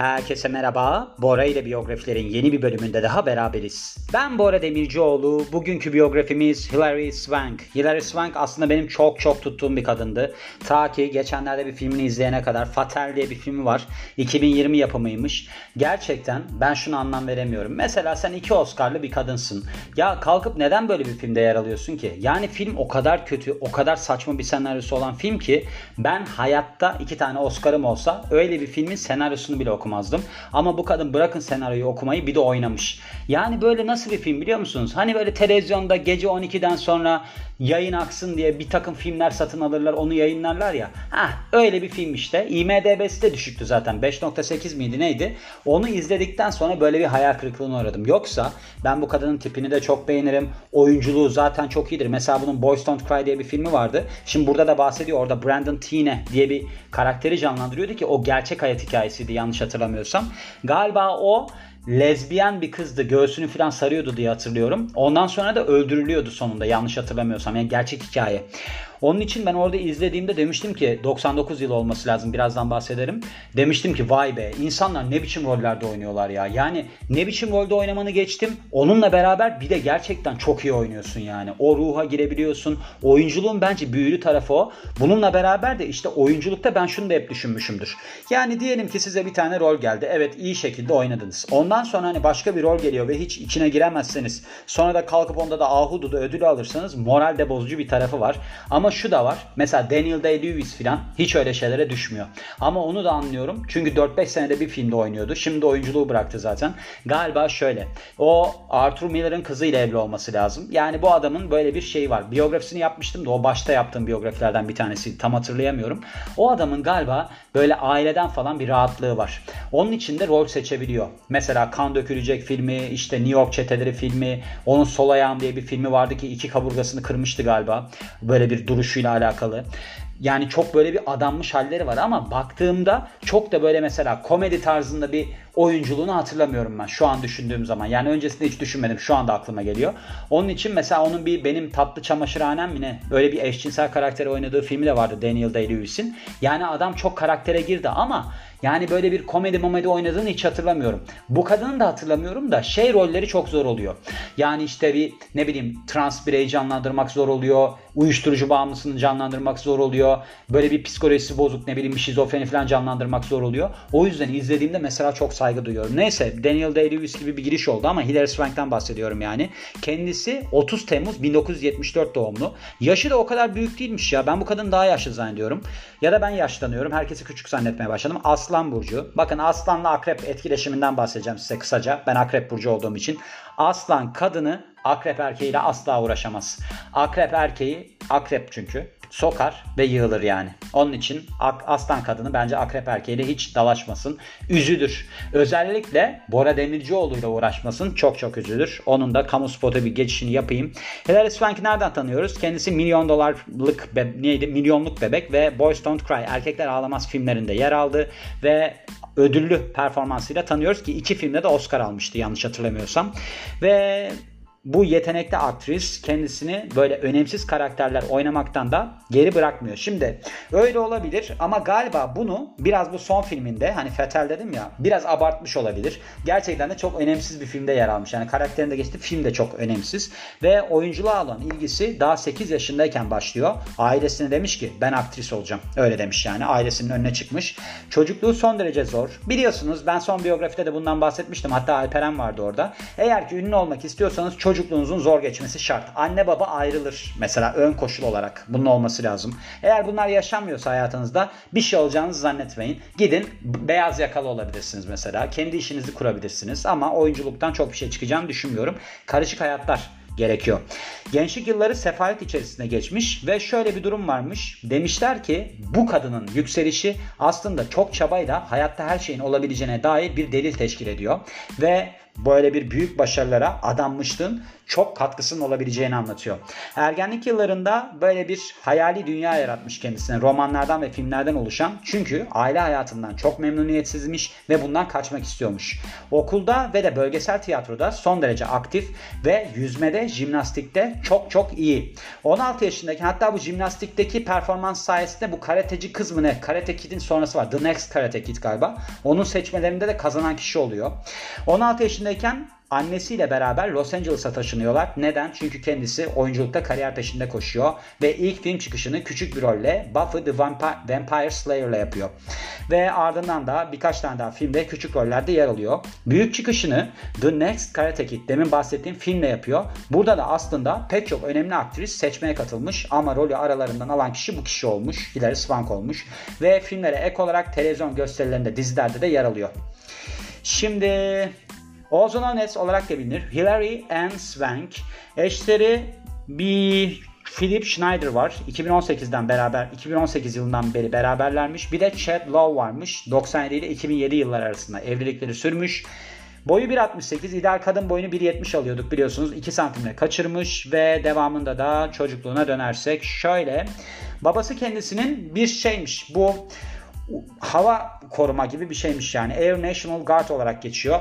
Herkese merhaba. Bora ile biyografilerin yeni bir bölümünde daha beraberiz. Ben Bora Demircioğlu. Bugünkü biyografimiz Hilary Swank. Hilary Swank aslında benim çok çok tuttuğum bir kadındı. Ta ki geçenlerde bir filmini izleyene kadar Fatal diye bir filmi var. 2020 yapımıymış. Gerçekten ben şunu anlam veremiyorum. Mesela sen iki Oscar'lı bir kadınsın. Ya kalkıp neden böyle bir filmde yer alıyorsun ki? Yani film o kadar kötü, o kadar saçma bir senaryosu olan film ki ben hayatta iki tane Oscar'ım olsa öyle bir filmin senaryosunu bile okumazdım. Ama bu kadın bırakın senaryoyu okumayı bir de oynamış. Yani böyle nasıl bir film biliyor musunuz? Hani böyle televizyonda gece 12'den sonra yayın aksın diye bir takım filmler satın alırlar onu yayınlarlar ya. Hah öyle bir film işte. IMDB'si de düşüktü zaten. 5.8 miydi neydi? Onu izledikten sonra böyle bir hayal kırıklığına uğradım. Yoksa ben bu kadının tipini de çok beğenirim. Oyunculuğu zaten çok iyidir. Mesela bunun Boys Don't Cry diye bir filmi vardı. Şimdi burada da bahsediyor. Orada Brandon Teene diye bir karakteri canlandırıyordu ki o gerçek hayat hikayesiydi yanlış hatırlamıyorsam. Galiba o lezbiyen bir kızdı. Göğsünü falan sarıyordu diye hatırlıyorum. Ondan sonra da öldürülüyordu sonunda yanlış hatırlamıyorsam. Yani gerçek hikaye. Onun için ben orada izlediğimde demiştim ki 99 yıl olması lazım birazdan bahsederim. Demiştim ki vay be insanlar ne biçim rollerde oynuyorlar ya. Yani ne biçim rolde oynamanı geçtim. Onunla beraber bir de gerçekten çok iyi oynuyorsun yani. O ruha girebiliyorsun. Oyunculuğun bence büyülü tarafı o. Bununla beraber de işte oyunculukta ben şunu da hep düşünmüşümdür. Yani diyelim ki size bir tane rol geldi. Evet iyi şekilde oynadınız. Ondan sonra hani başka bir rol geliyor ve hiç içine giremezseniz sonra da kalkıp onda da ahududu ödül alırsanız moralde bozucu bir tarafı var. Ama şu da var. Mesela Daniel Day-Lewis falan hiç öyle şeylere düşmüyor. Ama onu da anlıyorum. Çünkü 4-5 senede bir filmde oynuyordu. Şimdi oyunculuğu bıraktı zaten. Galiba şöyle. O Arthur Miller'ın kızıyla evli olması lazım. Yani bu adamın böyle bir şeyi var. Biyografisini yapmıştım da o başta yaptığım biyografilerden bir tanesi. Tam hatırlayamıyorum. O adamın galiba böyle aileden falan bir rahatlığı var. Onun için de rol seçebiliyor. Mesela Kan Dökülecek filmi, işte New York Çeteleri filmi, onun Sol Ayağım diye bir filmi vardı ki iki kaburgasını kırmıştı galiba. Böyle bir duruşuyla alakalı. Yani çok böyle bir adanmış halleri var ama baktığımda çok da böyle mesela komedi tarzında bir oyunculuğunu hatırlamıyorum ben şu an düşündüğüm zaman. Yani öncesinde hiç düşünmedim. Şu anda aklıma geliyor. Onun için mesela onun bir benim tatlı çamaşırhanem mi ne? Öyle bir eşcinsel karakteri oynadığı filmi de vardı Daniel Day-Lewis'in. Yani adam çok karaktere girdi ama yani böyle bir komedi momedi oynadığını hiç hatırlamıyorum. Bu kadını da hatırlamıyorum da şey rolleri çok zor oluyor. Yani işte bir ne bileyim trans bireyi canlandırmak zor oluyor. Uyuşturucu bağımlısını canlandırmak zor oluyor. Böyle bir psikolojisi bozuk ne bileyim bir şizofreni falan canlandırmak zor oluyor. O yüzden izlediğimde mesela çok saygı duyuyorum. Neyse Daniel Day-Lewis gibi bir giriş oldu ama Hilary Swank'tan bahsediyorum yani. Kendisi 30 Temmuz 1974 doğumlu. Yaşı da o kadar büyük değilmiş ya. Ben bu kadın daha yaşlı zannediyorum. Ya da ben yaşlanıyorum. Herkesi küçük zannetmeye başladım. Aslan Burcu. Bakın Aslan'la Akrep etkileşiminden bahsedeceğim size kısaca. Ben Akrep Burcu olduğum için. Aslan kadını Akrep erkeğiyle asla uğraşamaz. Akrep erkeği, akrep çünkü sokar ve yığılır yani. Onun için aslan kadını bence akrep erkeğiyle hiç dalaşmasın. Üzüdür. Özellikle Bora Demircioğlu ile uğraşmasın. Çok çok üzüdür. Onun da kamu spotu bir geçişini yapayım. Hilary Swank'ı nereden tanıyoruz? Kendisi milyon dolarlık be, neydi? Milyonluk bebek ve Boys Don't Cry Erkekler Ağlamaz filmlerinde yer aldı ve ödüllü performansıyla tanıyoruz ki iki filmde de Oscar almıştı yanlış hatırlamıyorsam. Ve bu yetenekli aktris kendisini böyle önemsiz karakterler oynamaktan da geri bırakmıyor. Şimdi öyle olabilir ama galiba bunu biraz bu son filminde hani Fetel dedim ya biraz abartmış olabilir. Gerçekten de çok önemsiz bir filmde yer almış. Yani karakterinde geçti film de çok önemsiz ve oyunculuğa olan ilgisi daha 8 yaşındayken başlıyor. Ailesine demiş ki ben aktris olacağım. Öyle demiş yani ailesinin önüne çıkmış. Çocukluğu son derece zor. Biliyorsunuz ben son biyografide de bundan bahsetmiştim. Hatta Alperen vardı orada. Eğer ki ünlü olmak istiyorsanız çocukluğunuzun zor geçmesi şart. Anne baba ayrılır mesela ön koşul olarak. Bunun olması lazım. Eğer bunlar yaşanmıyorsa hayatınızda bir şey olacağınızı zannetmeyin. Gidin beyaz yakalı olabilirsiniz mesela. Kendi işinizi kurabilirsiniz ama oyunculuktan çok bir şey çıkacağını düşünmüyorum. Karışık hayatlar gerekiyor. Gençlik yılları sefalet içerisinde geçmiş ve şöyle bir durum varmış. Demişler ki bu kadının yükselişi aslında çok çabayla hayatta her şeyin olabileceğine dair bir delil teşkil ediyor. Ve böyle bir büyük başarılara adanmışlığın çok katkısının olabileceğini anlatıyor. Ergenlik yıllarında böyle bir hayali dünya yaratmış kendisine romanlardan ve filmlerden oluşan çünkü aile hayatından çok memnuniyetsizmiş ve bundan kaçmak istiyormuş. Okulda ve de bölgesel tiyatroda son derece aktif ve yüzmede, jimnastikte çok çok iyi. 16 yaşındaki hatta bu jimnastikteki performans sayesinde bu karateci kız mı ne? Karate Kid'in sonrası var. The Next Karate Kid galiba. Onun seçmelerinde de kazanan kişi oluyor. 16 yaşındayken annesiyle beraber Los Angeles'a taşınıyorlar. Neden? Çünkü kendisi oyunculukta kariyer peşinde koşuyor ve ilk film çıkışını küçük bir rolle Buffy the Vampire Slayer'la yapıyor. Ve ardından da birkaç tane daha filmde küçük rollerde yer alıyor. Büyük çıkışını The Next Karate Kid demin bahsettiğim filmle yapıyor. Burada da aslında pek çok önemli aktris seçmeye katılmış ama rolü aralarından alan kişi bu kişi olmuş. Hilary Swank olmuş. Ve filmlere ek olarak televizyon gösterilerinde, dizilerde de yer alıyor. Şimdi As olarak da bilinir. Hilary Ann Swank. Eşleri bir Philip Schneider var. 2018'den beraber 2018 yılından beri beraberlermiş. Bir de Chad Lowe varmış. 97 ile 2007 yıllar arasında evlilikleri sürmüş. Boyu 1.68, ideal kadın boyunu 1.70 alıyorduk biliyorsunuz. 2 santimle kaçırmış ve devamında da çocukluğuna dönersek şöyle. Babası kendisinin bir şeymiş. Bu hava koruma gibi bir şeymiş yani. Air National Guard olarak geçiyor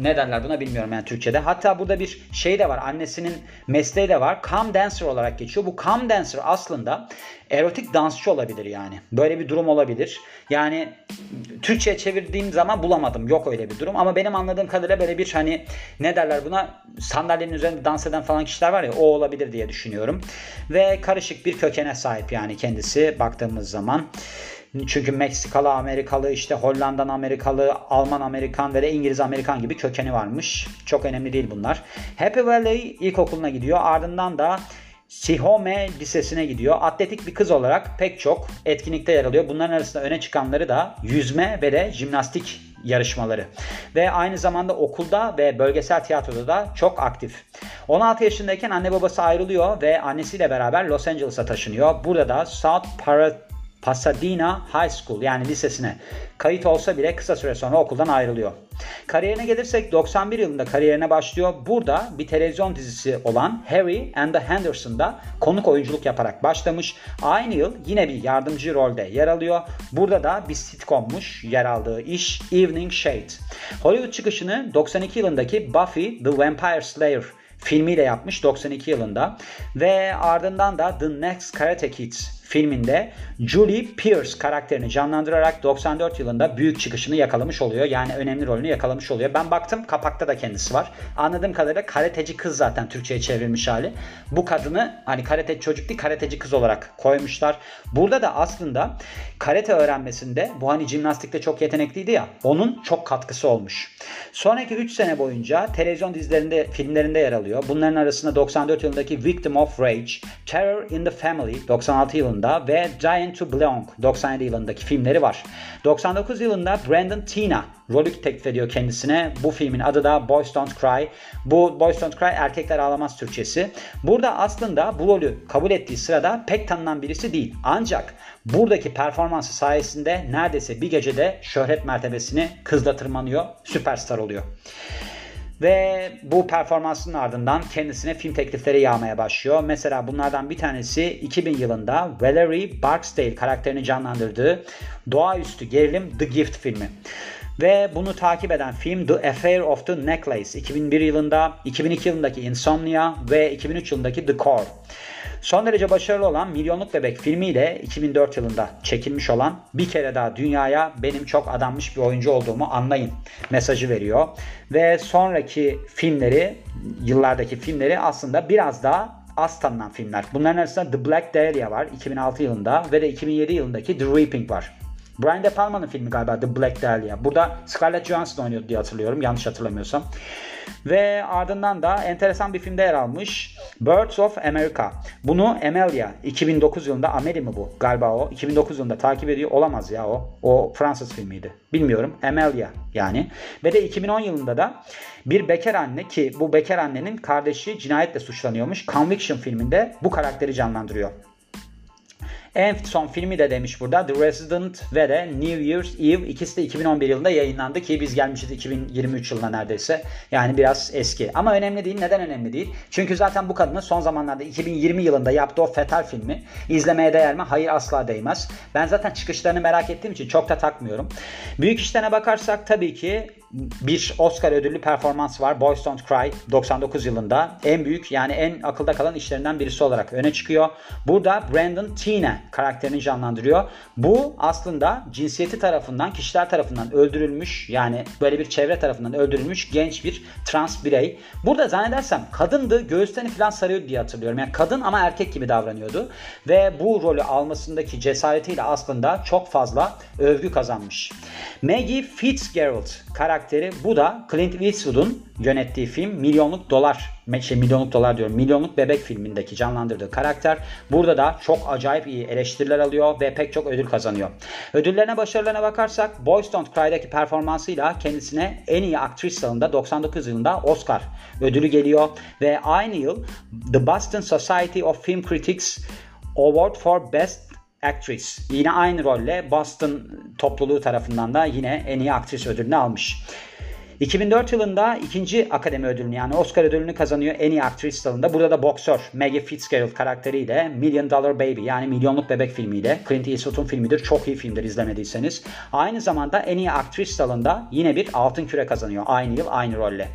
ne derler buna bilmiyorum yani Türkçe'de. Hatta burada bir şey de var. Annesinin mesleği de var. Cam dancer olarak geçiyor. Bu cam dancer aslında erotik dansçı olabilir yani. Böyle bir durum olabilir. Yani Türkçe'ye çevirdiğim zaman bulamadım. Yok öyle bir durum. Ama benim anladığım kadarıyla böyle bir hani ne derler buna sandalyenin üzerinde dans eden falan kişiler var ya o olabilir diye düşünüyorum. Ve karışık bir kökene sahip yani kendisi baktığımız zaman. Çünkü Meksikalı, Amerikalı, işte Hollandan Amerikalı, Alman Amerikan ve de İngiliz Amerikan gibi kökeni varmış. Çok önemli değil bunlar. Happy Valley ilkokuluna gidiyor. Ardından da Sihome Lisesi'ne gidiyor. Atletik bir kız olarak pek çok etkinlikte yer alıyor. Bunların arasında öne çıkanları da yüzme ve de jimnastik yarışmaları. Ve aynı zamanda okulda ve bölgesel tiyatroda da çok aktif. 16 yaşındayken anne babası ayrılıyor ve annesiyle beraber Los Angeles'a taşınıyor. Burada da South Parrot Pasadena High School yani lisesine kayıt olsa bile kısa süre sonra okuldan ayrılıyor. Kariyerine gelirsek 91 yılında kariyerine başlıyor. Burada bir televizyon dizisi olan Harry and the Henderson'da konuk oyunculuk yaparak başlamış. Aynı yıl yine bir yardımcı rolde yer alıyor. Burada da bir sitcommuş yer aldığı iş Evening Shade. Hollywood çıkışını 92 yılındaki Buffy the Vampire Slayer filmiyle yapmış 92 yılında ve ardından da The Next Karate Kid filminde Julie Pierce karakterini canlandırarak 94 yılında büyük çıkışını yakalamış oluyor. Yani önemli rolünü yakalamış oluyor. Ben baktım kapakta da kendisi var. Anladığım kadarıyla karateci kız zaten Türkçe'ye çevrilmiş hali. Bu kadını hani karate çocuk değil karateci kız olarak koymuşlar. Burada da aslında karate öğrenmesinde bu hani jimnastikte çok yetenekliydi ya onun çok katkısı olmuş. Sonraki 3 sene boyunca televizyon dizilerinde, filmlerinde yer alıyor. Bunların arasında 94 yılındaki Victim of Rage, Terror in the Family 96 yılında ve Giant to Belong 97 yılındaki filmleri var. 99 yılında Brandon Tina rolü teklif ediyor kendisine. Bu filmin adı da Boys Don't Cry. Bu Boys Don't Cry erkekler ağlamaz Türkçesi. Burada aslında bu rolü kabul ettiği sırada pek tanınan birisi değil. Ancak buradaki performansı sayesinde neredeyse bir gecede şöhret mertebesini kızla tırmanıyor. Süperstar oluyor. Ve bu performansının ardından kendisine film teklifleri yağmaya başlıyor. Mesela bunlardan bir tanesi 2000 yılında Valerie Barksdale karakterini canlandırdığı doğaüstü gerilim The Gift filmi. Ve bunu takip eden film The Affair of the Necklace 2001 yılında, 2002 yılındaki Insomnia ve 2003 yılındaki The Core. Son derece başarılı olan Milyonluk Bebek filmiyle 2004 yılında çekilmiş olan bir kere daha dünyaya benim çok adanmış bir oyuncu olduğumu anlayın mesajı veriyor. Ve sonraki filmleri, yıllardaki filmleri aslında biraz daha az tanınan filmler. Bunların arasında The Black Dahlia var 2006 yılında ve de 2007 yılındaki The Reaping var. Brian De Palma'nın filmi galiba The Black Dahlia. Burada Scarlett Johansson oynuyordu diye hatırlıyorum. Yanlış hatırlamıyorsam. Ve ardından da enteresan bir filmde yer almış. Birds of America. Bunu Amelia 2009 yılında Amelie mi bu? Galiba o. 2009 yılında takip ediyor. Olamaz ya o. O Fransız filmiydi. Bilmiyorum. Amelia yani. Ve de 2010 yılında da bir bekar anne ki bu bekar annenin kardeşi cinayetle suçlanıyormuş. Conviction filminde bu karakteri canlandırıyor. En son filmi de demiş burada The Resident ve de New Year's Eve ikisi de 2011 yılında yayınlandı ki biz gelmişiz 2023 yılına neredeyse. Yani biraz eski. Ama önemli değil. Neden önemli değil? Çünkü zaten bu kadının son zamanlarda 2020 yılında yaptığı o Fetal filmi izlemeye değer mi? Hayır asla değmez. Ben zaten çıkışlarını merak ettiğim için çok da takmıyorum. Büyük işlerine bakarsak tabii ki bir Oscar ödüllü performans var. Boys Don't Cry 99 yılında. En büyük yani en akılda kalan işlerinden birisi olarak öne çıkıyor. Burada Brandon Tina karakterini canlandırıyor. Bu aslında cinsiyeti tarafından, kişiler tarafından öldürülmüş yani böyle bir çevre tarafından öldürülmüş genç bir trans birey. Burada zannedersem kadındı, göğüslerini falan sarıyordu diye hatırlıyorum. Yani kadın ama erkek gibi davranıyordu. Ve bu rolü almasındaki cesaretiyle aslında çok fazla övgü kazanmış. Maggie Fitzgerald karakteri. Bu da Clint Eastwood'un yönettiği film milyonluk dolar şey milyonluk dolar diyorum milyonluk bebek filmindeki canlandırdığı karakter. Burada da çok acayip iyi eleştiriler alıyor ve pek çok ödül kazanıyor. Ödüllerine başarılarına bakarsak Boys Don't Cry'daki performansıyla kendisine en iyi aktris dalında 99 yılında Oscar ödülü geliyor. Ve aynı yıl The Boston Society of Film Critics Award for Best Actress. Yine aynı rolle Boston topluluğu tarafından da yine en iyi aktris ödülünü almış. 2004 yılında ikinci akademi ödülünü yani Oscar ödülünü kazanıyor en iyi aktris dalında. Burada da boksör Maggie Fitzgerald karakteriyle Million Dollar Baby yani Milyonluk Bebek filmiyle Clint Eastwood'un filmidir. Çok iyi filmdir izlemediyseniz. Aynı zamanda en iyi aktris dalında yine bir altın küre kazanıyor. Aynı yıl aynı rolle.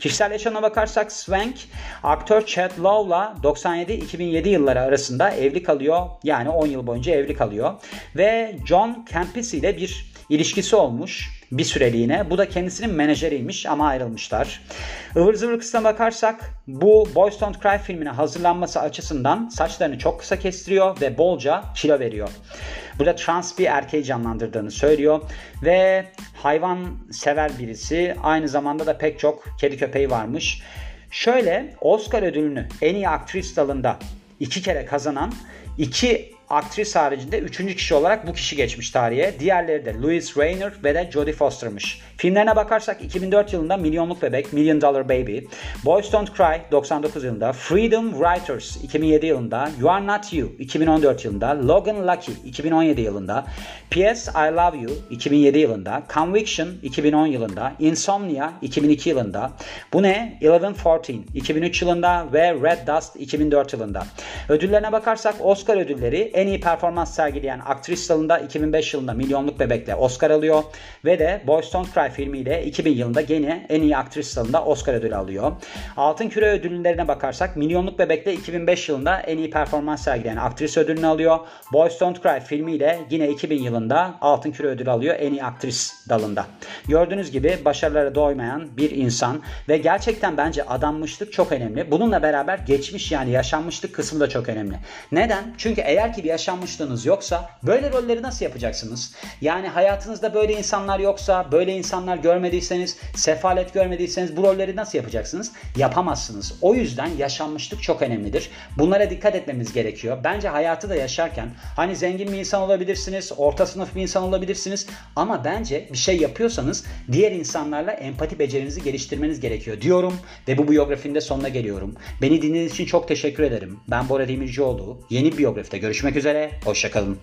Kişisel yaşamına bakarsak Swank aktör Chad Lowe'la 97-2007 yılları arasında evli kalıyor. Yani 10 yıl boyunca evli kalıyor. Ve John Campisi ile bir ilişkisi olmuş bir süreliğine. Bu da kendisinin menajeriymiş ama ayrılmışlar. Ivır zıvır kısmına bakarsak bu Boys Don't Cry filmine hazırlanması açısından saçlarını çok kısa kestiriyor ve bolca kilo veriyor. Burada trans bir erkeği canlandırdığını söylüyor ve hayvan sever birisi. Aynı zamanda da pek çok kedi köpeği varmış. Şöyle Oscar ödülünü en iyi aktris dalında iki kere kazanan iki aktris haricinde üçüncü kişi olarak bu kişi geçmiş tarihe. Diğerleri de Louis Rayner ve de Jodie Foster'mış. Filmlerine bakarsak 2004 yılında Milyonluk Bebek, Million Dollar Baby, Boys Don't Cry 99 yılında, Freedom Writers 2007 yılında, You Are Not You 2014 yılında, Logan Lucky 2017 yılında, P.S. I Love You 2007 yılında, Conviction 2010 yılında, Insomnia 2002 yılında, bu ne? 11-14 2003 yılında ve Red Dust 2004 yılında. Ödüllerine bakarsak Oscar ödülleri en iyi performans sergileyen aktris dalında 2005 yılında Milyonluk Bebek'le Oscar alıyor ve de Boys Don't Cry filmiyle 2000 yılında gene en iyi aktris dalında Oscar ödülü alıyor. Altın Küre ödüllerine bakarsak Milyonluk Bebek'le 2005 yılında en iyi performans sergileyen aktris ödülünü alıyor. Boys Don't Cry filmiyle yine 2000 yılında Altın Küre ödülü alıyor en iyi aktris dalında. Gördüğünüz gibi başarılara doymayan bir insan ve gerçekten bence adanmışlık çok önemli. Bununla beraber geçmiş yani yaşanmışlık kısmı da çok önemli. Neden? Çünkü eğer ki bir yaşanmışlığınız yoksa böyle rolleri nasıl yapacaksınız? Yani hayatınızda böyle insanlar yoksa, böyle insanlar görmediyseniz, sefalet görmediyseniz bu rolleri nasıl yapacaksınız? Yapamazsınız. O yüzden yaşanmışlık çok önemlidir. Bunlara dikkat etmemiz gerekiyor. Bence hayatı da yaşarken hani zengin bir insan olabilirsiniz, orta sınıf bir insan olabilirsiniz ama bence bir şey yapıyorsanız diğer insanlarla empati becerinizi geliştirmeniz gerekiyor diyorum ve bu biyografinin sonuna geliyorum. Beni dinlediğiniz için çok teşekkür ederim. Ben Bora Demircioğlu. Yeni biyografide görüşmek üzere. Hoşçakalın.